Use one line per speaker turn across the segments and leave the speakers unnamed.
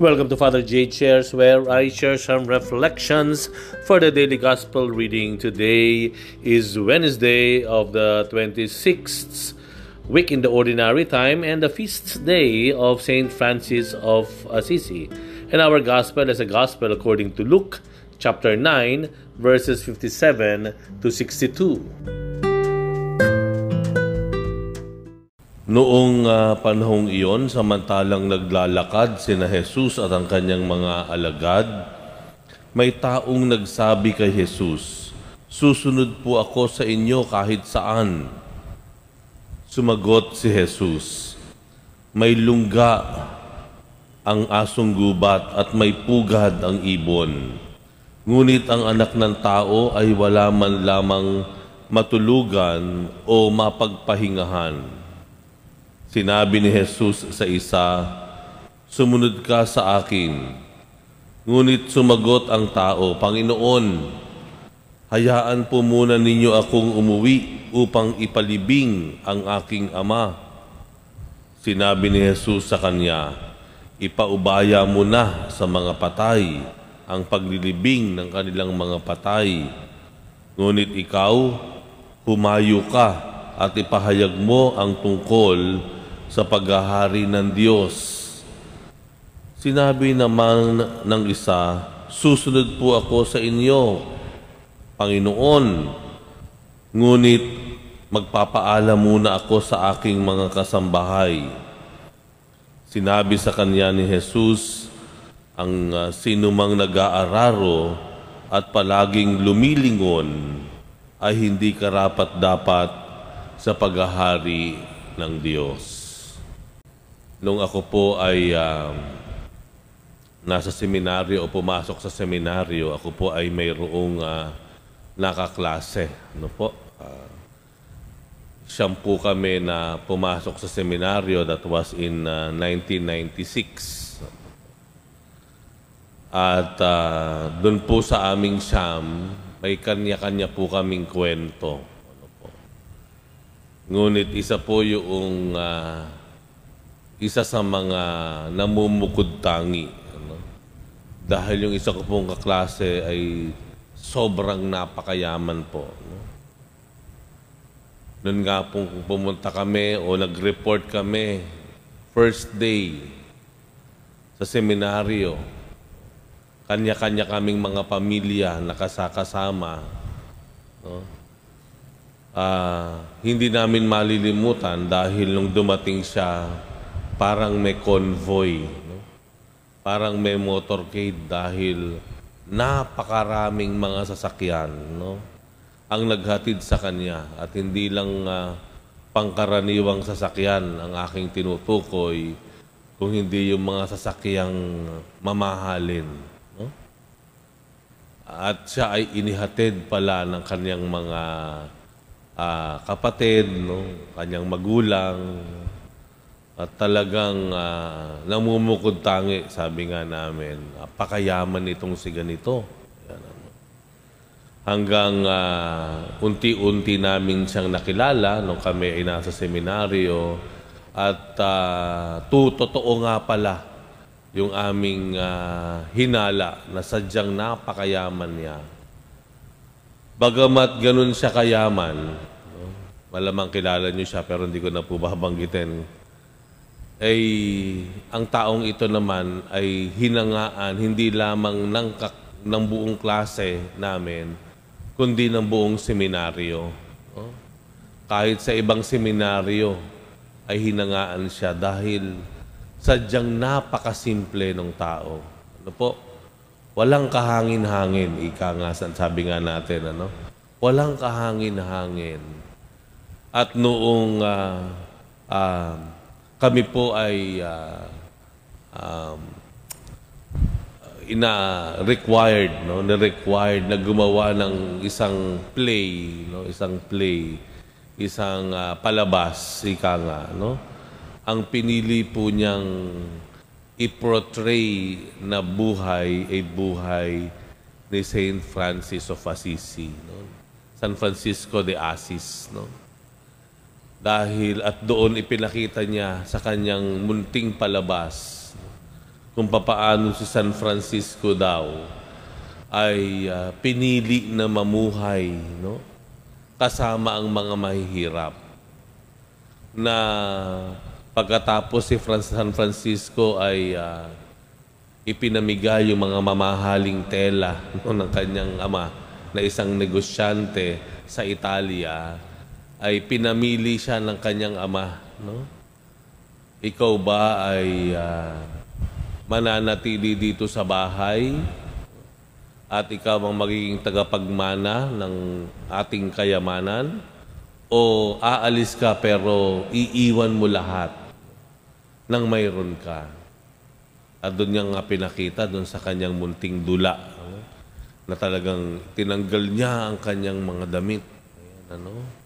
Welcome to Father J Shares, where I share some reflections for the daily gospel reading. Today is Wednesday of the 26th week in the ordinary time and the feast day of Saint Francis of Assisi. And our gospel is a gospel according to Luke chapter 9, verses 57 to 62. Noong uh, panahong iyon, samantalang naglalakad sina Jesus at ang kanyang mga alagad, may taong nagsabi kay Jesus, Susunod po ako sa inyo kahit saan. Sumagot si Jesus, May lungga ang asong gubat at may pugad ang ibon. Ngunit ang anak ng tao ay wala man lamang matulugan o mapagpahingahan. Sinabi ni Jesus sa isa, Sumunod ka sa akin. Ngunit sumagot ang tao, Panginoon, hayaan po muna ninyo akong umuwi upang ipalibing ang aking ama. Sinabi ni Jesus sa kanya, Ipaubaya mo na sa mga patay ang paglilibing ng kanilang mga patay. Ngunit ikaw, humayo ka at ipahayag mo ang tungkol sa paghahari ng Diyos. Sinabi naman ng isa, Susunod po ako sa inyo, Panginoon, ngunit magpapaalam muna ako sa aking mga kasambahay. Sinabi sa kanya ni Jesus, ang uh, sinumang nag-aararo at palaging lumilingon ay hindi karapat dapat sa paghahari ng Diyos. Nung ako po ay um, nasa seminaryo o pumasok sa seminaryo, ako po ay mayroong uh, nakaklase. Ano po? Uh, siyam po kami na pumasok sa seminaryo. That was in uh, 1996. At uh, doon po sa aming siyam, may kanya-kanya po kaming kwento. Ano po. Ngunit isa po yung uh, isa sa mga namumukod tangi. Ano? Dahil yung isa ko pong kaklase ay sobrang napakayaman po. No? Noon nga pong pumunta kami o nag-report kami, first day sa seminaryo, kanya-kanya kaming mga pamilya nakasakasama. No? Uh, hindi namin malilimutan dahil nung dumating siya parang may convoy, no? parang may motorcade dahil napakaraming mga sasakyan no? ang naghatid sa kanya at hindi lang uh, pangkaraniwang sasakyan ang aking tinutukoy kung hindi yung mga sasakyang mamahalin. No? At siya ay inihatid pala ng kanyang mga uh, kapatid, no? kanyang magulang, at talagang uh, namumukod tangi, sabi nga namin, uh, pakayaman itong si ganito. Hanggang uh, unti-unti namin siyang nakilala nung kami ay nasa seminaryo. At uh, to, totoo nga pala yung aming uh, hinala na sadyang napakayaman niya. Bagamat ganun siya kayaman, no? malamang kilala niyo siya pero hindi ko na po babanggitin ay ang taong ito naman ay hinangaan hindi lamang ng, ng buong klase namin, kundi ng buong seminaryo. Oh? Kahit sa ibang seminaryo ay hinangaan siya dahil sadyang napakasimple ng tao. Ano po? Walang kahangin-hangin, ika nga sabi nga natin, ano? Walang kahangin-hangin. At noong uh, uh, kami po ay uh, um, ina required no? Na required na gumawa ng isang play no? Isang play isang uh, palabas ika nga no? Ang pinili po niyang i-portray na buhay ay buhay ni Saint Francis of Assisi no? San Francisco de Assis no dahil at doon ipinakita niya sa kanyang munting palabas kung papaano si San Francisco daw ay ah, pinili na mamuhay no? kasama ang mga mahihirap na pagkatapos si San Francisco ay ah, ipinamigay yung mga mamahaling tela no, ng kanyang ama na isang negosyante sa Italia ay pinamili siya ng kanyang ama no ikaw ba ay ah, mananatili dito sa bahay at ikaw ang magiging tagapagmana ng ating kayamanan o aalis ka pero iiwan mo lahat ng mayroon ka. At doon niya nga pinakita doon sa kanyang munting dula ano, na talagang tinanggal niya ang kanyang mga damit. Ayan, ano?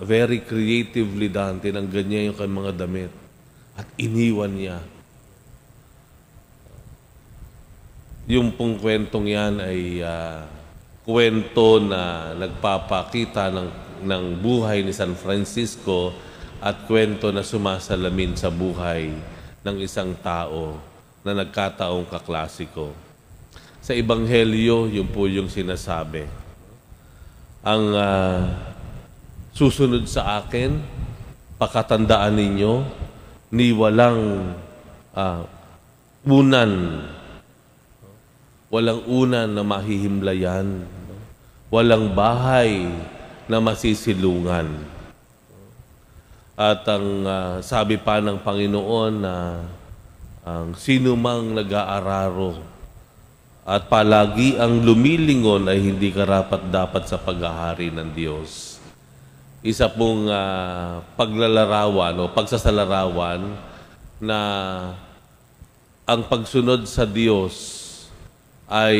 Very creatively done. Tinanggal niya yung kanyang mga damit at iniwan niya. Yung pong kwentong yan ay ah, kwento na nagpapakita ng, ng buhay ni San Francisco at kwento na sumasalamin sa buhay ng isang tao na nagkataong kaklasiko. Sa Ebanghelyo, yun po yung sinasabi. Ang ah, susunod sa akin, pakatandaan ninyo, ni walang ah, unan Walang unan na mahihimlayan. Walang bahay na masisilungan. At ang ah, sabi pa ng Panginoon na ang sino mang nag-aararo at palagi ang lumilingon ay hindi karapat dapat sa paghahari ng Diyos. Isa pong ah, paglalarawan o pagsasalarawan na ang pagsunod sa Diyos ay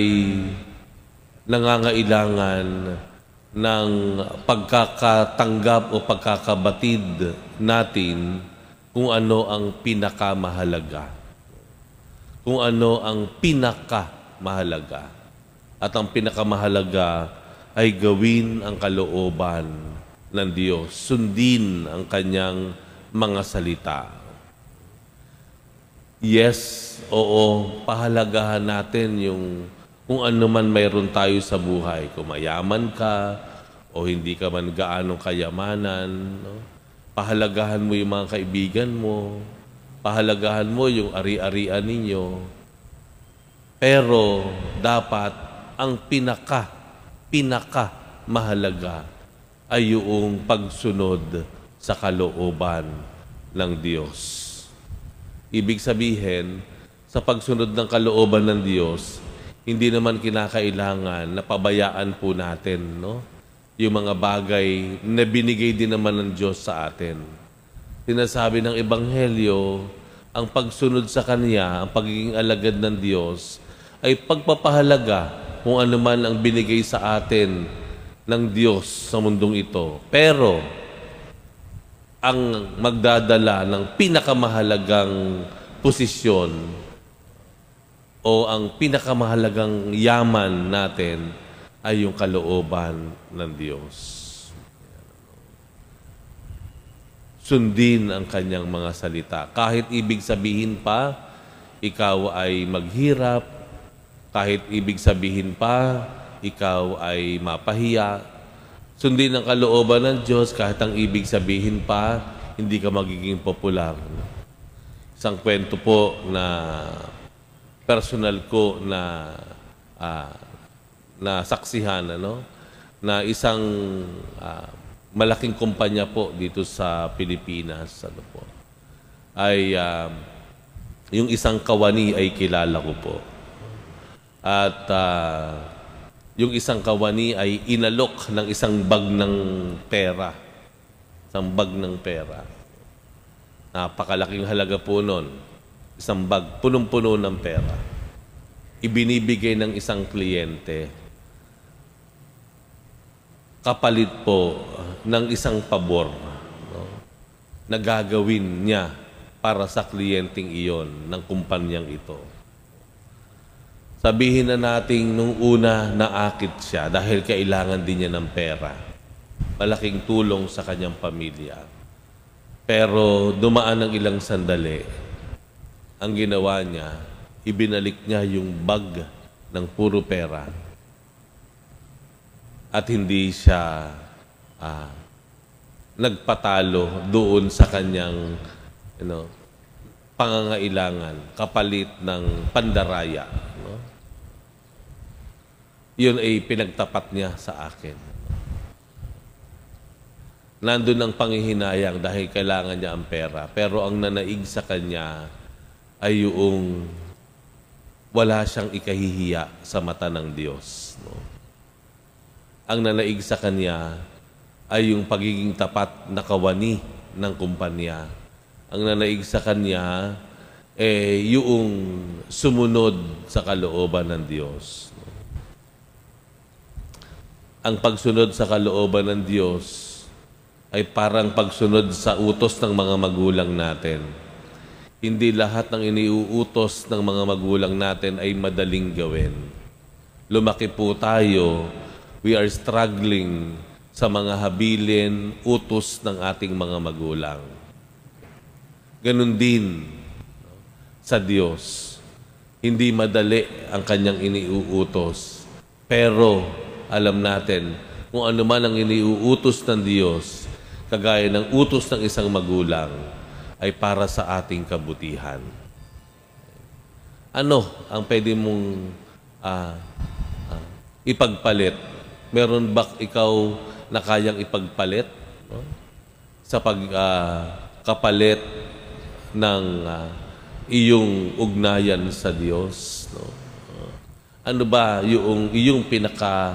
nangangailangan ng pagkakatanggap o pagkakabatid natin kung ano ang pinakamahalaga. Kung ano ang pinakamahalaga. At ang pinakamahalaga ay gawin ang kalooban ng Diyos. Sundin ang kanyang mga salita. Yes, oo, pahalagahan natin yung kung ano man mayroon tayo sa buhay. Kung mayaman ka o hindi ka man gaanong kayamanan, no? pahalagahan mo yung mga kaibigan mo, pahalagahan mo yung ari-arian ninyo. Pero dapat ang pinaka, pinaka mahalaga ay yung pagsunod sa kalooban ng Diyos. Ibig sabihin, sa pagsunod ng kalooban ng Diyos, hindi naman kinakailangan na pabayaan po natin, no? Yung mga bagay na binigay din naman ng Diyos sa atin. Sinasabi ng Ebanghelyo, ang pagsunod sa Kanya, ang pagiging alagad ng Diyos, ay pagpapahalaga kung ano man ang binigay sa atin ng Diyos sa mundong ito. Pero, ang magdadala ng pinakamahalagang posisyon o ang pinakamahalagang yaman natin ay yung kalooban ng Diyos. Sundin ang kanyang mga salita. Kahit ibig sabihin pa, ikaw ay maghirap, kahit ibig sabihin pa, ikaw ay mapahiya, Sundin ang kalooban ng Diyos kahit ang ibig sabihin pa, hindi ka magiging popular. Isang kwento po na personal ko na ah, na saksihan ano? Na isang ah, malaking kumpanya po dito sa Pilipinas ano po? Ay ah, yung isang kawani ay kilala ko po. At ah, yung isang kawani ay inalok ng isang bag ng pera. Isang bag ng pera. Napakalaking halaga po nun. Isang bag, punong-puno ng pera. Ibinibigay ng isang kliyente. Kapalit po ng isang pabor no, na gagawin niya para sa kliyenteng iyon ng kumpanyang ito. Sabihin na nating nung una naakit siya dahil kailangan din niya ng pera. Malaking tulong sa kanyang pamilya. Pero dumaan ng ilang sandali, ang ginawa niya, ibinalik niya yung bag ng puro pera at hindi siya ah, nagpatalo doon sa kanyang you know, pangangailangan kapalit ng pandaraya. Yun ay pinagtapat niya sa akin. Nandun ang panghihinayang dahil kailangan niya ang pera. Pero ang nanaig sa kanya ay yung wala siyang ikahihiya sa mata ng Diyos. No? Ang nanaig sa kanya ay yung pagiging tapat na kawani ng kumpanya. Ang nanaig sa kanya eh yung sumunod sa kalooban ng Diyos. No? Ang pagsunod sa kalooban ng Diyos ay parang pagsunod sa utos ng mga magulang natin. Hindi lahat ng iniuutos ng mga magulang natin ay madaling gawin. Lumaki po tayo, we are struggling sa mga habilin, utos ng ating mga magulang. Ganon din sa Diyos. Hindi madali ang kanyang iniuutos. Pero alam natin, kung ano man ang iniuutos ng Diyos, kagaya ng utos ng isang magulang, ay para sa ating kabutihan. Ano ang pwede mong uh, uh, ipagpalit? Meron ba ikaw na kayang ipagpalit no? sa pagkapalit uh, ng uh, iyong ugnayan sa Diyos? No? Ano ba yung iyong pinaka